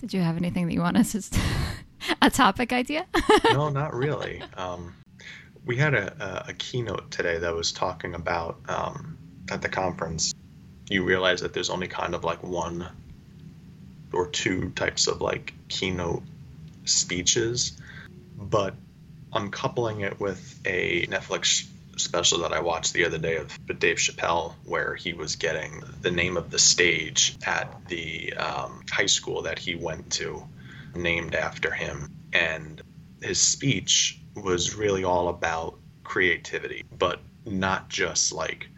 Did you have anything that you want us to a topic idea? no, not really. Um, we had a, a, a, keynote today that was talking about um, at the conference. You realize that there's only kind of like one or two types of like keynote speeches, but I'm coupling it with a Netflix special that I watched the other day of Dave Chappelle, where he was getting the name of the stage at the um, high school that he went to named after him. And his speech was really all about creativity, but not just like,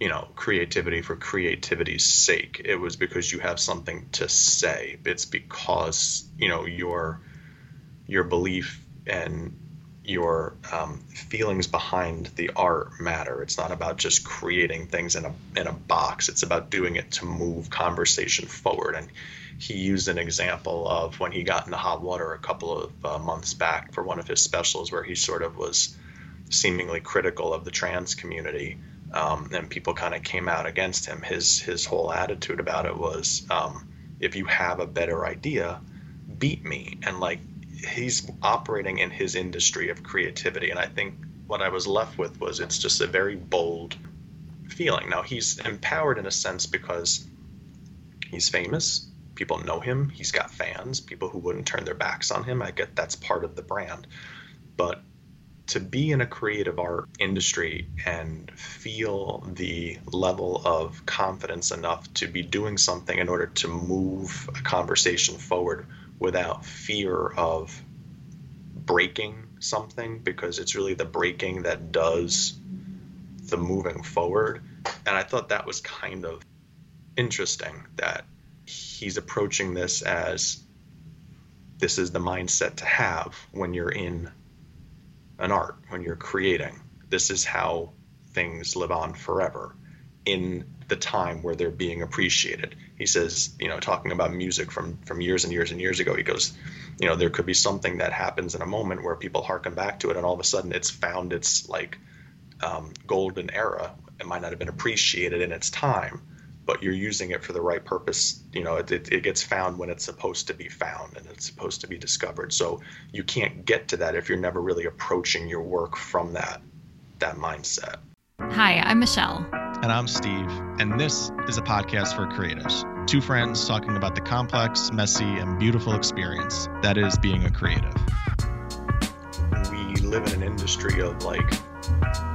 you know, creativity for creativity's sake. It was because you have something to say. It's because, you know, your your belief and your um, feelings behind the art matter. It's not about just creating things in a in a box. It's about doing it to move conversation forward. And he used an example of when he got into hot water a couple of uh, months back for one of his specials, where he sort of was seemingly critical of the trans community, um, and people kind of came out against him. His his whole attitude about it was, um, if you have a better idea, beat me. And like he's operating in his industry of creativity, and I think what I was left with was it's just a very bold feeling. Now he's empowered in a sense because he's famous. People know him. He's got fans. People who wouldn't turn their backs on him. I get that's part of the brand. But to be in a creative art industry and feel the level of confidence enough to be doing something in order to move a conversation forward without fear of breaking something because it's really the breaking that does the moving forward. And I thought that was kind of interesting that he's approaching this as this is the mindset to have when you're in an art, when you're creating. This is how things live on forever in the time where they're being appreciated. He says, you know, talking about music from from years and years and years ago, he goes, you know, there could be something that happens in a moment where people harken back to it, and all of a sudden it's found its like um, golden era. It might not have been appreciated in its time, but you're using it for the right purpose. You know, it, it, it gets found when it's supposed to be found and it's supposed to be discovered. So you can't get to that if you're never really approaching your work from that that mindset. Hi, I'm Michelle. And I'm Steve, and this is a podcast for creatives. Two friends talking about the complex, messy, and beautiful experience that is being a creative. We live in an industry of like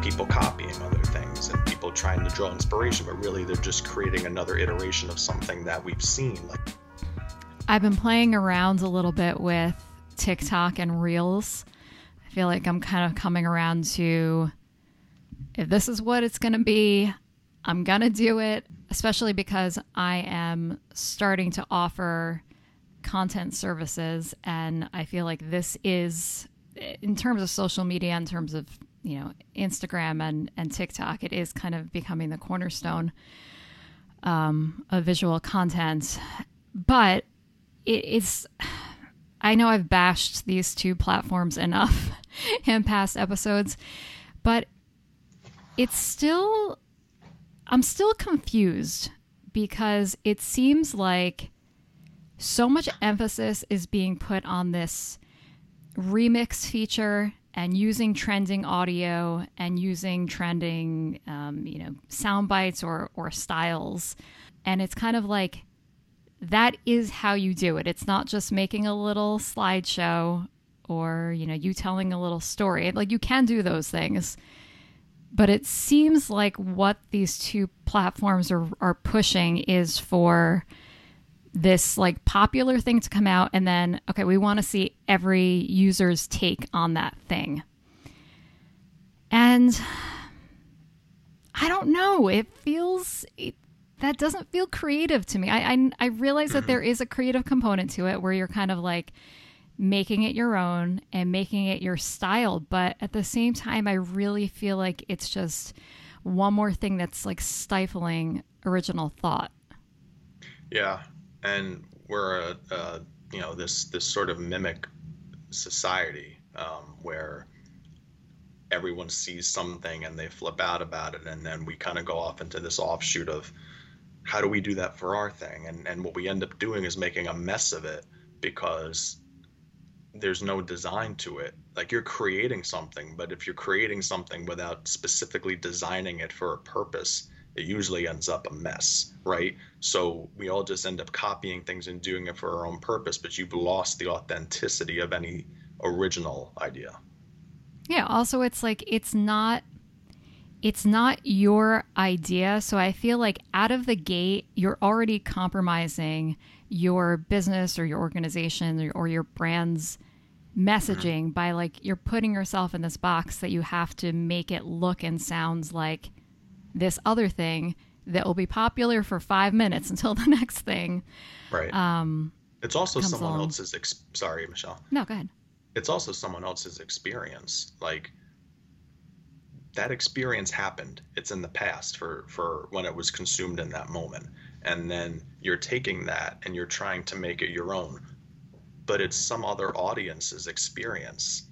people copying other things and people trying to draw inspiration, but really they're just creating another iteration of something that we've seen. Like I've been playing around a little bit with TikTok and Reels. I feel like I'm kind of coming around to if this is what it's going to be, I'm going to do it, especially because I am starting to offer content services. And I feel like this is, in terms of social media, in terms of, you know, Instagram and, and TikTok, it is kind of becoming the cornerstone um, of visual content. But it is, I know I've bashed these two platforms enough in past episodes, but it's still I'm still confused because it seems like so much emphasis is being put on this remix feature and using trending audio and using trending, um, you know, sound bites or, or styles. And it's kind of like that is how you do it. It's not just making a little slideshow or, you know, you telling a little story. Like you can do those things but it seems like what these two platforms are, are pushing is for this like popular thing to come out and then okay we want to see every user's take on that thing. And i don't know it feels it, that doesn't feel creative to me. I, I i realize that there is a creative component to it where you're kind of like making it your own and making it your style. But at the same time, I really feel like it's just one more thing that's like stifling original thought. Yeah. And we're a, you know, this, this sort of mimic society um, where everyone sees something and they flip out about it. And then we kind of go off into this offshoot of, how do we do that for our thing? And and what we end up doing is making a mess of it because there's no design to it. Like you're creating something, but if you're creating something without specifically designing it for a purpose, it usually ends up a mess, right? So we all just end up copying things and doing it for our own purpose, but you've lost the authenticity of any original idea. Yeah, also it's like it's not it's not your idea, so I feel like out of the gate you're already compromising your business or your organization or, or your brand's messaging by like you're putting yourself in this box that you have to make it look and sounds like this other thing that will be popular for five minutes until the next thing. Right. Um, it's also someone along. else's. Ex- sorry, Michelle. no, go ahead. It's also someone else's experience. Like that experience happened. It's in the past for for when it was consumed in that moment, and then you're taking that and you're trying to make it your own, but it's some other audience's experience.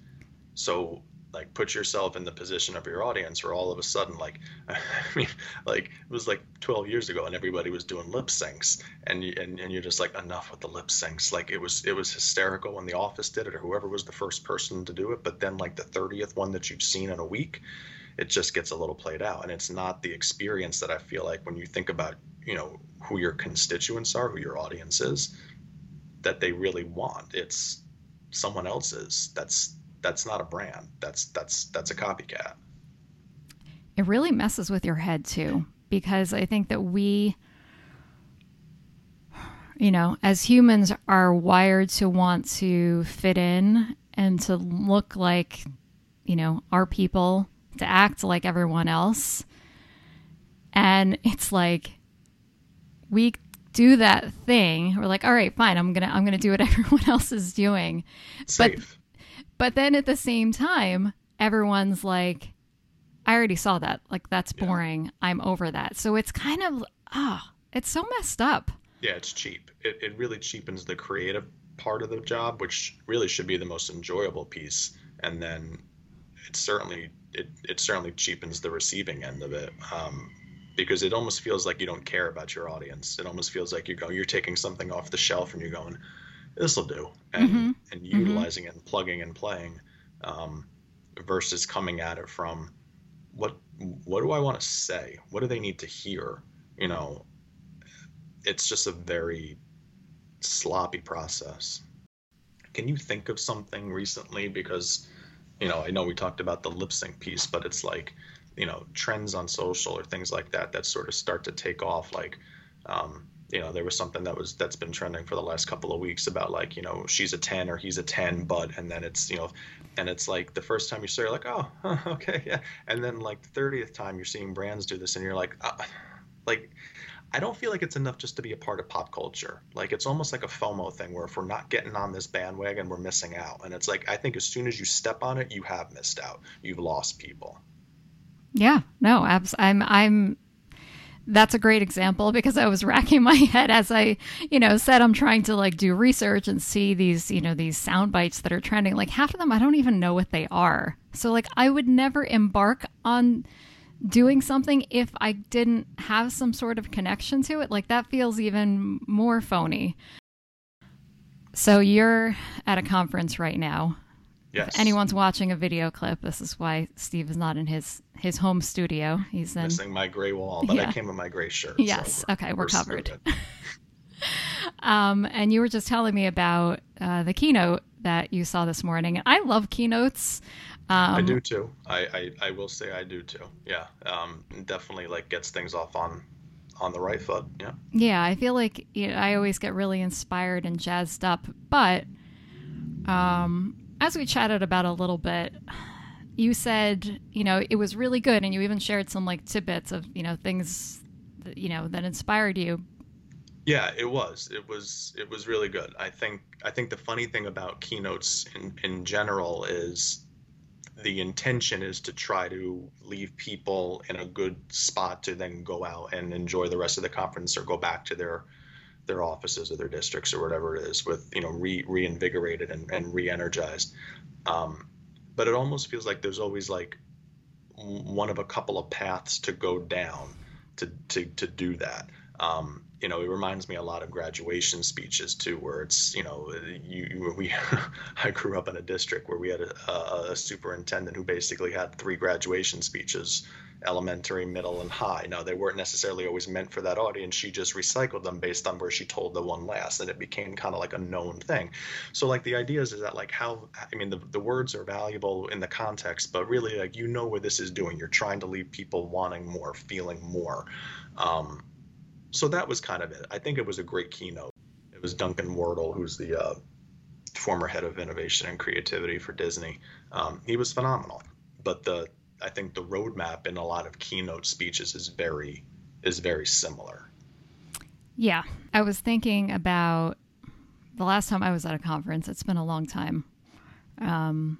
So like put yourself in the position of your audience where all of a sudden like i mean like it was like 12 years ago and everybody was doing lip syncs and you, and, and you're just like enough with the lip syncs. Like it was it was hysterical when the office did it or whoever was the first person to do it. But then like the 30th one that you've seen in a week it just gets a little played out. And it's not the experience that i feel like when you think about you know who your constituents are who your audience is that they really want. It's someone else's. That's that's not a brand. That's that's that's a copycat. It really messes with your head too, because I think that we, you know, as humans are wired to want to fit in and to look like, you know, our people, to act like everyone else. And it's like we do that thing. We're like, all right, fine, I'm gonna I'm gonna do what everyone else is doing. safe But then at the same time, everyone's like, I already saw that. Like, that's Yeah. boring. I'm over that. So it's kind of, ah, it's so messed up. yeah it's cheap it, it really cheapens the creative part of the job which really should be the most enjoyable piece and then it certainly it, it certainly cheapens the receiving end of it um, because it almost feels like you don't care about your audience it almost feels like you go you're taking something off the shelf and you're going this will do and Mhm. and utilizing it and plugging and playing um, versus coming at it from what what do I want to say what do they need to hear you know it's just a very sloppy process. Can you think of something recently? Because, you know, I know we talked about the lip sync piece, but it's like, you know, trends on social or things like that that sort of start to take off. Like, um, you know, there was something that was that's been trending for the last couple of weeks about like, you know, she's a ten or he's a ten, but and then it's you know, and it's like the first time you say, you're like, oh, okay, yeah, and then like the thirtieth time you're seeing brands do this, and you're like, uh, like I don't feel like it's enough just to be a part of pop culture. Like it's almost like a FOMO thing where if we're not getting on this bandwagon, we're missing out. And it's like I think as soon as you step on it, you have missed out. You've lost people. Yeah, no, abs- I'm, I'm, that's a great example because I was racking my head as I, you know, said I'm trying to like do research and see these, you know, these sound bites that are trending. Like half of them, I don't even know what they are. So like I would never embark on doing something if I didn't have some sort of connection to it. Like that feels even more phony. So you're at a conference right now. Yes. If anyone's watching a video clip, this is why Steve is not in his his home studio. He's in missing my gray wall, but Yeah. I came in my gray shirt. Yes. so Okay, we're covered. Um, and you were just telling me about uh, the keynote that you saw this morning. And I love keynotes. Um, I do too. I, I I will say I do too. Yeah. Um. Definitely like gets things off on on the right foot. Yeah. Yeah, I feel like you know, I always get really inspired and jazzed up. But um, as we chatted about a little bit, you said you know it was really good, and you even shared some like tidbits of you know things that, you know that inspired you. Yeah, it was. It was. It was really good. I think. I think the funny thing about keynotes in in general is the intention is to try to leave people in a good spot to then go out and enjoy the rest of the conference or go back to their their offices or their districts or whatever it is with you know re reinvigorated and, and re-energized. Um, but it almost feels like there's always like one of a couple of paths to go down to to, to do that. Um, you know, it reminds me a lot of graduation speeches too, where it's, you know, you, we, I grew up in a district where we had a, a, superintendent who basically had three graduation speeches, elementary, middle, and high. Now they weren't necessarily always meant for that audience. She just recycled them based on where she told the one last, and it became kind of like a known thing. So like the idea is, is that like how, I mean, the, the words are valuable in the context, but really like, you know where this is doing. You're trying to leave people wanting more, feeling more. Um, so that was kind of it. I think it was a great keynote. It was Duncan Wardle, who's the uh, former head of innovation and creativity for Disney. Um, he was phenomenal. But the I think the roadmap in a lot of keynote speeches is very is very similar. Yeah, I was thinking about the last time I was at a conference. It's been a long time. Um,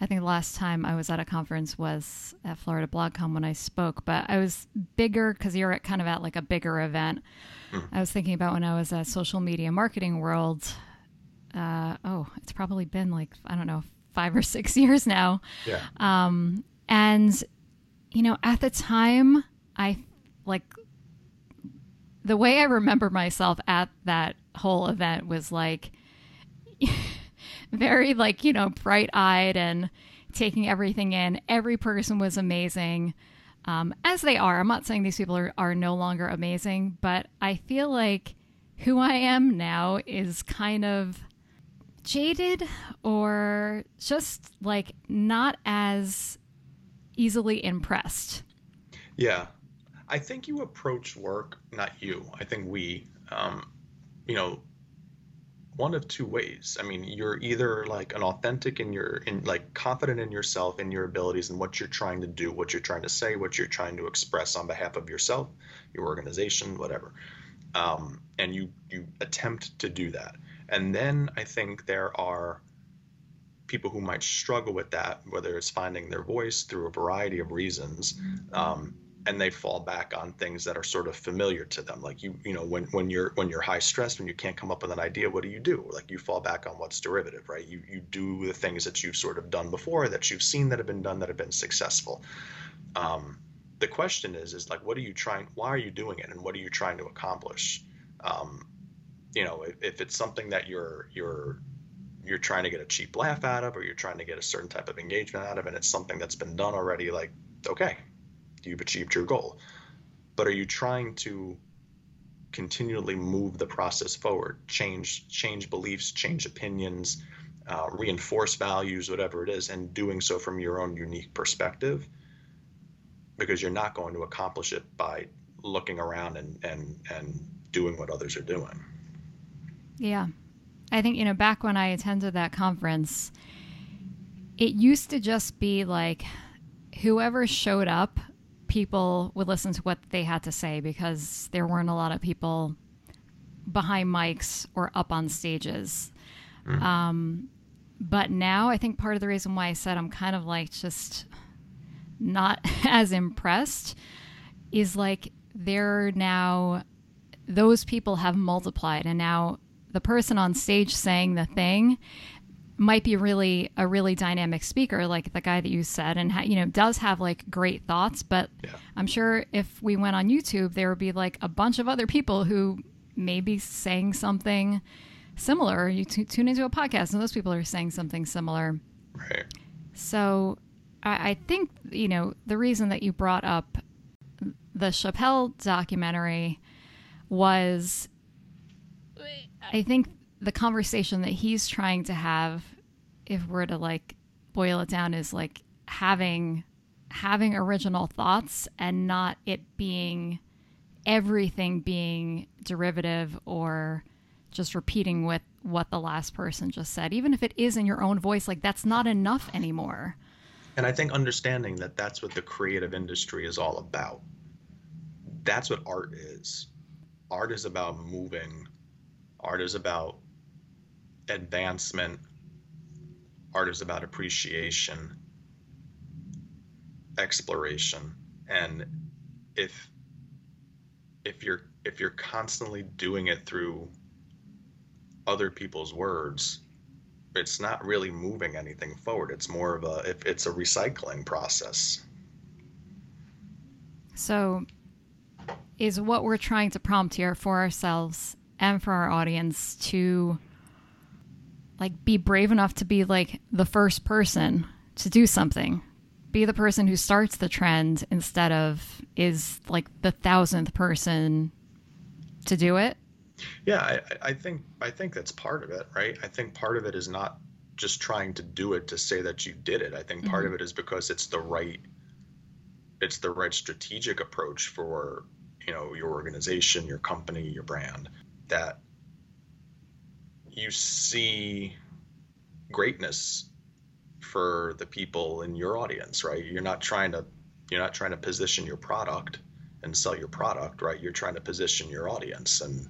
I think the last time I was at a conference was at Florida BlogCon when I spoke, but I was bigger because you're at kind of at like a bigger event. Mm. I was thinking about when I was at Social Media Marketing World. Uh, oh, it's probably been like, I don't know, five or six years now. Yeah. Um, and, you know, at the time, I like the way I remember myself at that whole event was like, very like, you know, bright eyed and taking everything in. Every person was amazing. Um, as they are. I'm not saying these people are, are no longer amazing, but I feel like who I am now is kind of jaded or just like not as easily impressed. Yeah. I think you approach work, not you, I think we, um, you know, one of two ways. I mean, you're either like an authentic and you're in like confident in yourself and your abilities and what you're trying to do, what you're trying to say, what you're trying to express on behalf of yourself, your organization, whatever. Um, and you you attempt to do that. And then I think there are people who might struggle with that, whether it's finding their voice through a variety of reasons. Um, and they fall back on things that are sort of familiar to them. Like you you know when when you're when you're high stressed when you can't come up with an idea what do you do? Like you fall back on what's derivative right? You you do the things that you've sort of done before that you've seen that have been done that have been successful. Um, the question is is like what are you trying why are you doing it and what are you trying to accomplish? Um, you know if, if it's something that you're you're you're trying to get a cheap laugh out of or you're trying to get a certain type of engagement out of and it's something that's been done already like okay you've achieved your goal. But are you trying to continually move the process forward, change change beliefs, change opinions, uh, reinforce values, whatever it is, and doing so from your own unique perspective? Because you're not going to accomplish it by looking around and and and doing what others are doing. Yeah. I think, you know, back when I attended that conference, it used to just be like whoever showed up people would listen to what they had to say because there weren't a lot of people behind mics or up on stages. Mm. Um, but now I think part of the reason why I said I'm kind of like just not as impressed is like they're now those people have multiplied and now the person on stage saying the thing might be really a really dynamic speaker like the guy that you said and ha- you know does have like great thoughts but yeah. i'm sure if we went on youtube there would be like a bunch of other people who may be saying something similar. You t- tune into a podcast and those people are saying something similar. Right. So I, I think you know the reason that you brought up the chappelle documentary was i think the conversation that he's trying to have if we're to like boil it down is like having having original thoughts and not it being everything being derivative or just repeating with what the last person just said. Even if it is in your own voice like that's not enough anymore. And i think understanding that that's what the creative industry is all about. That's what art is. Art is about moving. Art is about advancement. Art is about appreciation, exploration, and if if you're if you're constantly doing it through other people's words, it's not really moving anything forward. It's more of a if it's a recycling process. So is what we're trying to prompt here for ourselves and for our audience to like be brave enough to be like the first person to do something. Be the person who starts the trend instead of is like the thousandth person to do it. Yeah I, I think i think that's part of it right? I think part of it is not just trying to do it to say that you did it. I think part Mm-hmm. of it is because it's the right it's the right strategic approach for you know your organization your company your brand that you see greatness for the people in your audience right? You're not trying to you're not trying to position your product and sell your product right? You're trying to position your audience and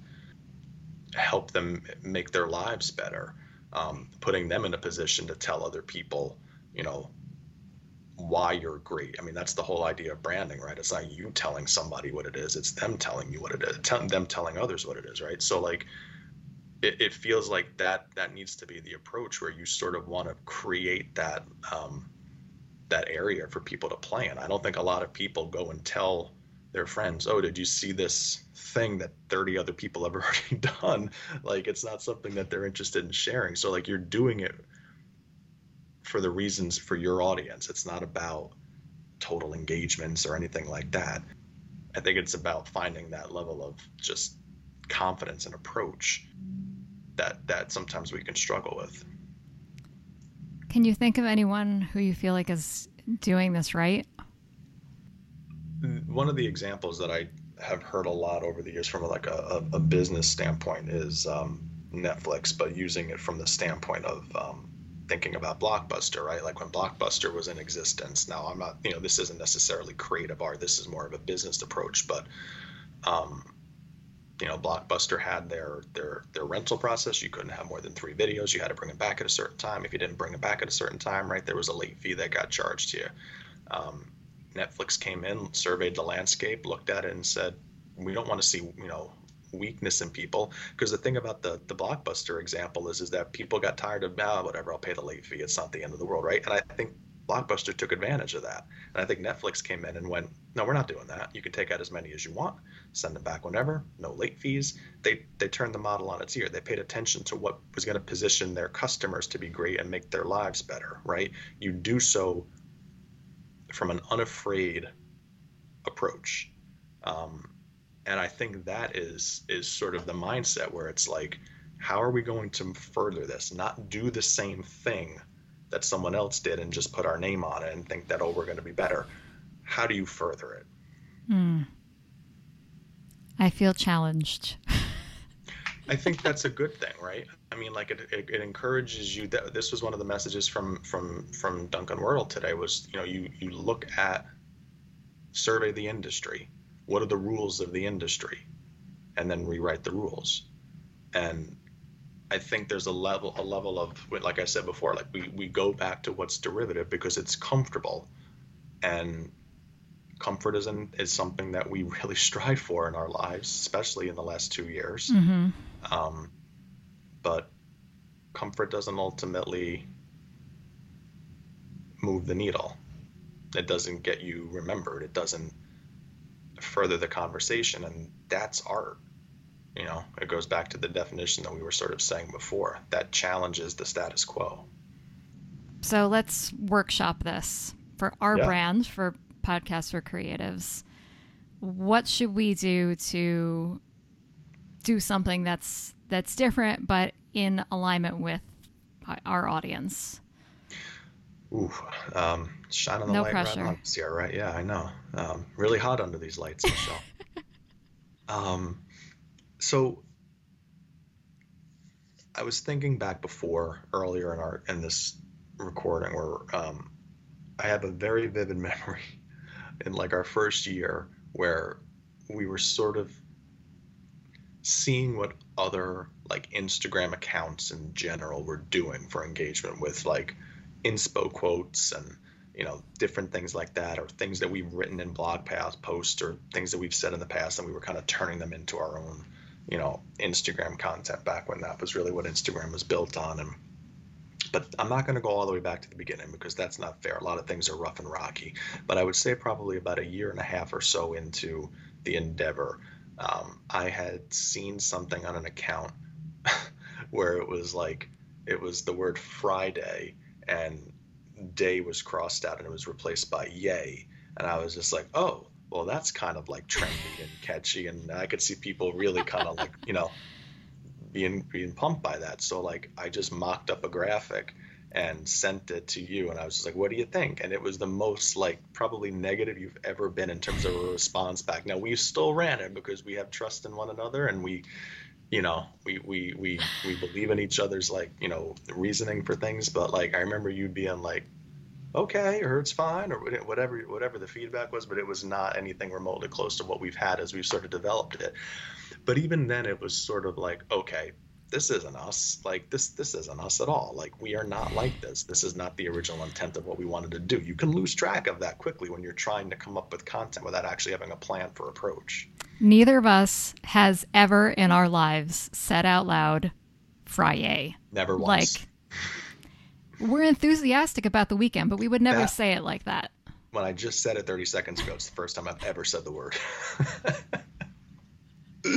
help them make their lives better um, putting them in a position to tell other people you know why you're great. I mean that's the whole idea of branding right? It's not you telling somebody what it is it's them telling you what it is them telling others what it is right? So like it, it feels like that that needs to be the approach where you sort of want to create that um, that area for people to play in. I don't think a lot of people go and tell their friends, "Oh, did you see this thing that 30 other people have already done?" Like it's not something that they're interested in sharing. So like you're doing it for the reasons for your audience. It's not about total engagements or anything like that. I think it's about finding that level of just confidence and approach that that sometimes we can struggle with. can you think of anyone who you feel like is doing this right One of the examples that I have heard a lot over the years from like a, a, a business standpoint is um, Netflix, but using it from the standpoint of um, thinking about Blockbuster, right? Like when Blockbuster was in existence. Now, I'm not, you know, this isn't necessarily creative art. This is more of a business approach, but um, you know, Blockbuster had their their their rental process. You couldn't have more than three videos. You had to bring them back at a certain time. If you didn't bring them back at a certain time, right, there was a late fee that got charged to you. Um, Netflix came in, surveyed the landscape, looked at it, and said, "We don't want to see, you know, weakness in people." Because the thing about the the Blockbuster example is, is that people got tired of, ah, whatever, I'll pay the late fee. It's not the end of the world, right? And I think Blockbuster took advantage of that. And I think Netflix came in and went, "No, we're not doing that. You can take out as many as you want, send them back whenever, no late fees." They they turned the model on its ear. They paid attention to what was going to position their customers to be great and make their lives better, right? You do so from an unafraid approach. Um, and I think that is is sort of the mindset where it's like, how are we going to further this? Not do the same thing that someone else did and just put our name on it and think that oh we're going to be better. How do you further it? Hmm. i feel challenged I think that's a good thing, right? I mean, like it, it, it encourages you. That this was one of the messages from from from Duncan Wardle today was you know you you look at survey the industry. What are the rules of the industry, and then rewrite the rules. And I think there's a level a level of like I said before, like we we go back to what's derivative because it's comfortable, and comfort is an, is something that we really strive for in our lives, especially in the last two years. mm-hmm. Um, but comfort doesn't ultimately move the needle. It doesn't get you remembered. It doesn't further the conversation, and that's art. You know, it goes back to the definition that we were sort of saying before. That challenges the status quo. So let's workshop this for our Yeah. brand, for Podcasts for Creatives. What should we do to do something that's that's different but in alignment with our audience? Ooh, um, on the No light pressure. right on here, right? Yeah, I know. Um, really hot under these lights, Michelle. um, so I was thinking back before earlier in our in this recording where um, I have a very vivid memory in like our first year where we were sort of seeing what other like Instagram accounts in general were doing for engagement with like inspo quotes and you know different things like that or things that we've written in blog posts or things that we've said in the past and we were kind of turning them into our own you know Instagram content back when that was really what Instagram was built on and but I'm not going to go all the way back to the beginning because that's not fair. A lot of things are rough and rocky. But I would say probably about a year and a half or so into the endeavor, um, I had seen something on an account where it was like it was the word Friday and day was crossed out and it was replaced by yay, and I was just like, oh, well, that's kind of like trendy and catchy, and I could see people really kind of like you know being being pumped by that. So like I just mocked up a graphic and sent it to you and I was just like, what do you think? And it was the most like probably negative you've ever been in terms of a response back. Now we still ran it because we have trust in one another and we you know, we, we, we, we believe in each other's like, you know, reasoning for things. But like, I remember you being like, okay, or it's fine, or whatever, whatever the feedback was, but it was not anything remotely close to what we've had as we've sort of developed it. But even then it was sort of like, okay, this isn't us. Like this this isn't us at all. Like we are not like this. This is not the original intent of what we wanted to do. You can lose track of that quickly when you're trying to come up with content without actually having a plan for approach. Neither of us has ever in our lives said out loud Friday. Never once. Like we're enthusiastic about the weekend, but we would never that, say it like that. When I just said it 30 seconds ago, it's the first time I've ever said the word.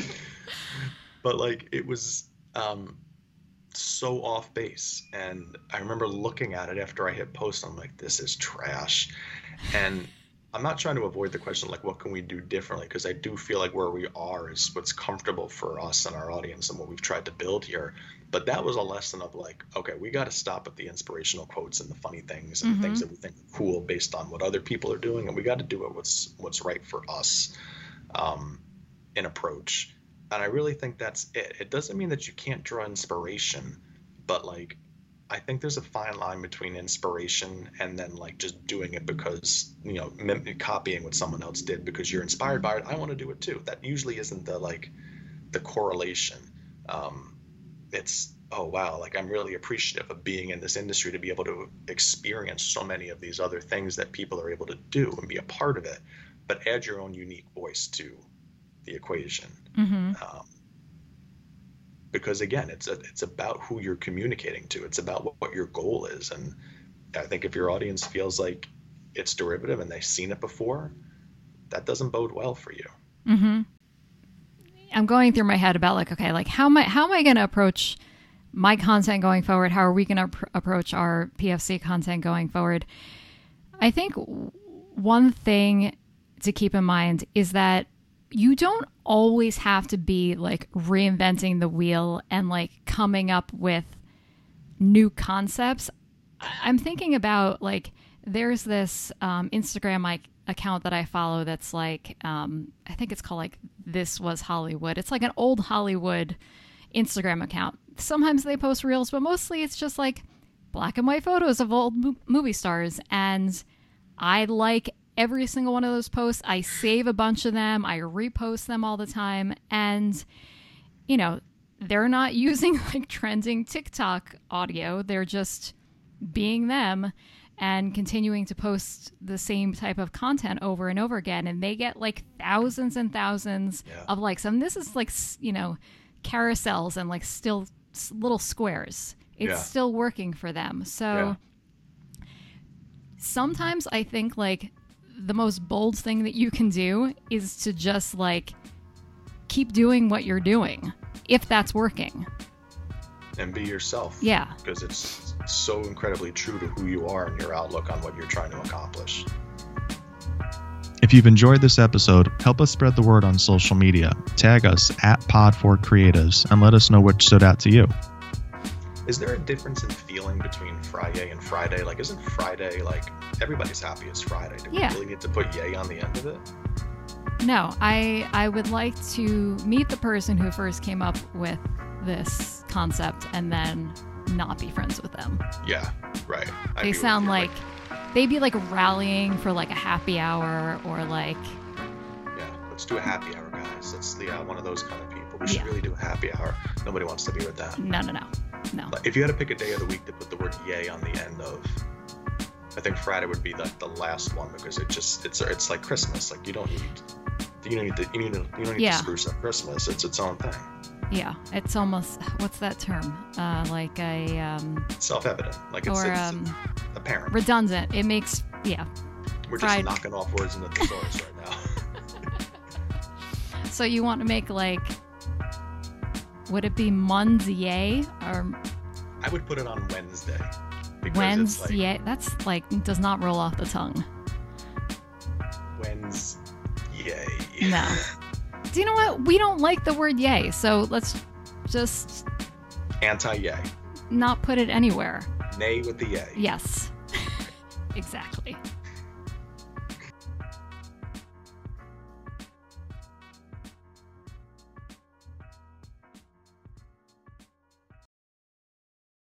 but like it was um, so off base. And I remember looking at it after I hit post. I'm like, this is trash. And I'm not trying to avoid the question like what can we do differently because I do feel like where we are is what's comfortable for us and our audience and what we've tried to build here. But that was a lesson of like, okay, we got to stop at the inspirational quotes and the funny things and mm-hmm. the things that we think are cool based on what other people are doing, and we got to do it what's what's right for us um, in approach and I really think that's it. It doesn't mean that you can't draw inspiration, but like I think there's a fine line between inspiration and then like just doing it because you know mim- copying what someone else did because you're inspired by it. I want to do it too. That usually isn't the like the correlation. Um, it's oh wow, like I'm really appreciative of being in this industry to be able to experience so many of these other things that people are able to do and be a part of it, but add your own unique voice to the equation. Mm-hmm. Um, because again, it's a, it's about who you're communicating to. It's about what, what your goal is, and I think if your audience feels like it's derivative and they've seen it before, that doesn't bode well for you. Mm-hmm. I'm going through my head about like, okay, like how am I how am I going to approach my content going forward? How are we going to pr- approach our PFC content going forward? I think one thing to keep in mind is that you don't always have to be like reinventing the wheel and like coming up with new concepts. I'm thinking about like there's this um, Instagram like account that I follow that's like um, I think it's called like this was Hollywood. It's like an old Hollywood Instagram account. Sometimes they post reels, but mostly it's just like black and white photos of old mo- movie stars and I like every single one of those posts. I save a bunch of them, I repost them all the time. And, you know, they're not using like trending TikTok audio, they're just being them and continuing to post the same type of content over and over again. And they get like thousands and thousands yeah. of likes. And this is like, you know, carousels and like still little squares. It's yeah. still working for them. So. Yeah sometimes I think like the most bold thing that you can do is to just like keep doing what you're doing if that's working and be yourself yeah because it's so incredibly true to who you are and your outlook on what you're trying to accomplish if you've enjoyed this episode, help us spread the word on social media. Tag us at Pod4Creatives and let us know what stood out to you. Is there a difference in feeling between Friday and Friday? Like, isn't Friday like everybody's happy it's Friday? Do yeah. we really need to put yay on the end of it? No, I I would like to meet the person who first came up with this concept and then not be friends with them. Yeah, right. I'd they sound like they'd be like rallying for like a happy hour or like. Yeah, let's do a happy hour, guys. That's the uh, one of those kind of people. We should yeah. really do a happy hour. Nobody wants to be with that. No, no, no. No. If you had to pick a day of the week to put the word "yay" on the end of, I think Friday would be like the last one because it just it's it's like Christmas. Like you don't need you don't need to you need to, you don't need yeah. to spruce up Christmas. It's its own thing. Yeah, it's almost what's that term? Uh, like a um, self-evident, like it's, or it's um, apparent, redundant. It makes yeah. We're fried. just knocking off words in the thesaurus right now. So you want to make like, would it be Monzier or I would put it on Wednesday. It's like Wednesday? That's like does not roll off the tongue. Wednesday. No. Do you know what? We don't like the word yay, so let's just Anti yay. not put it anywhere. Nay with the yay. Yes. exactly.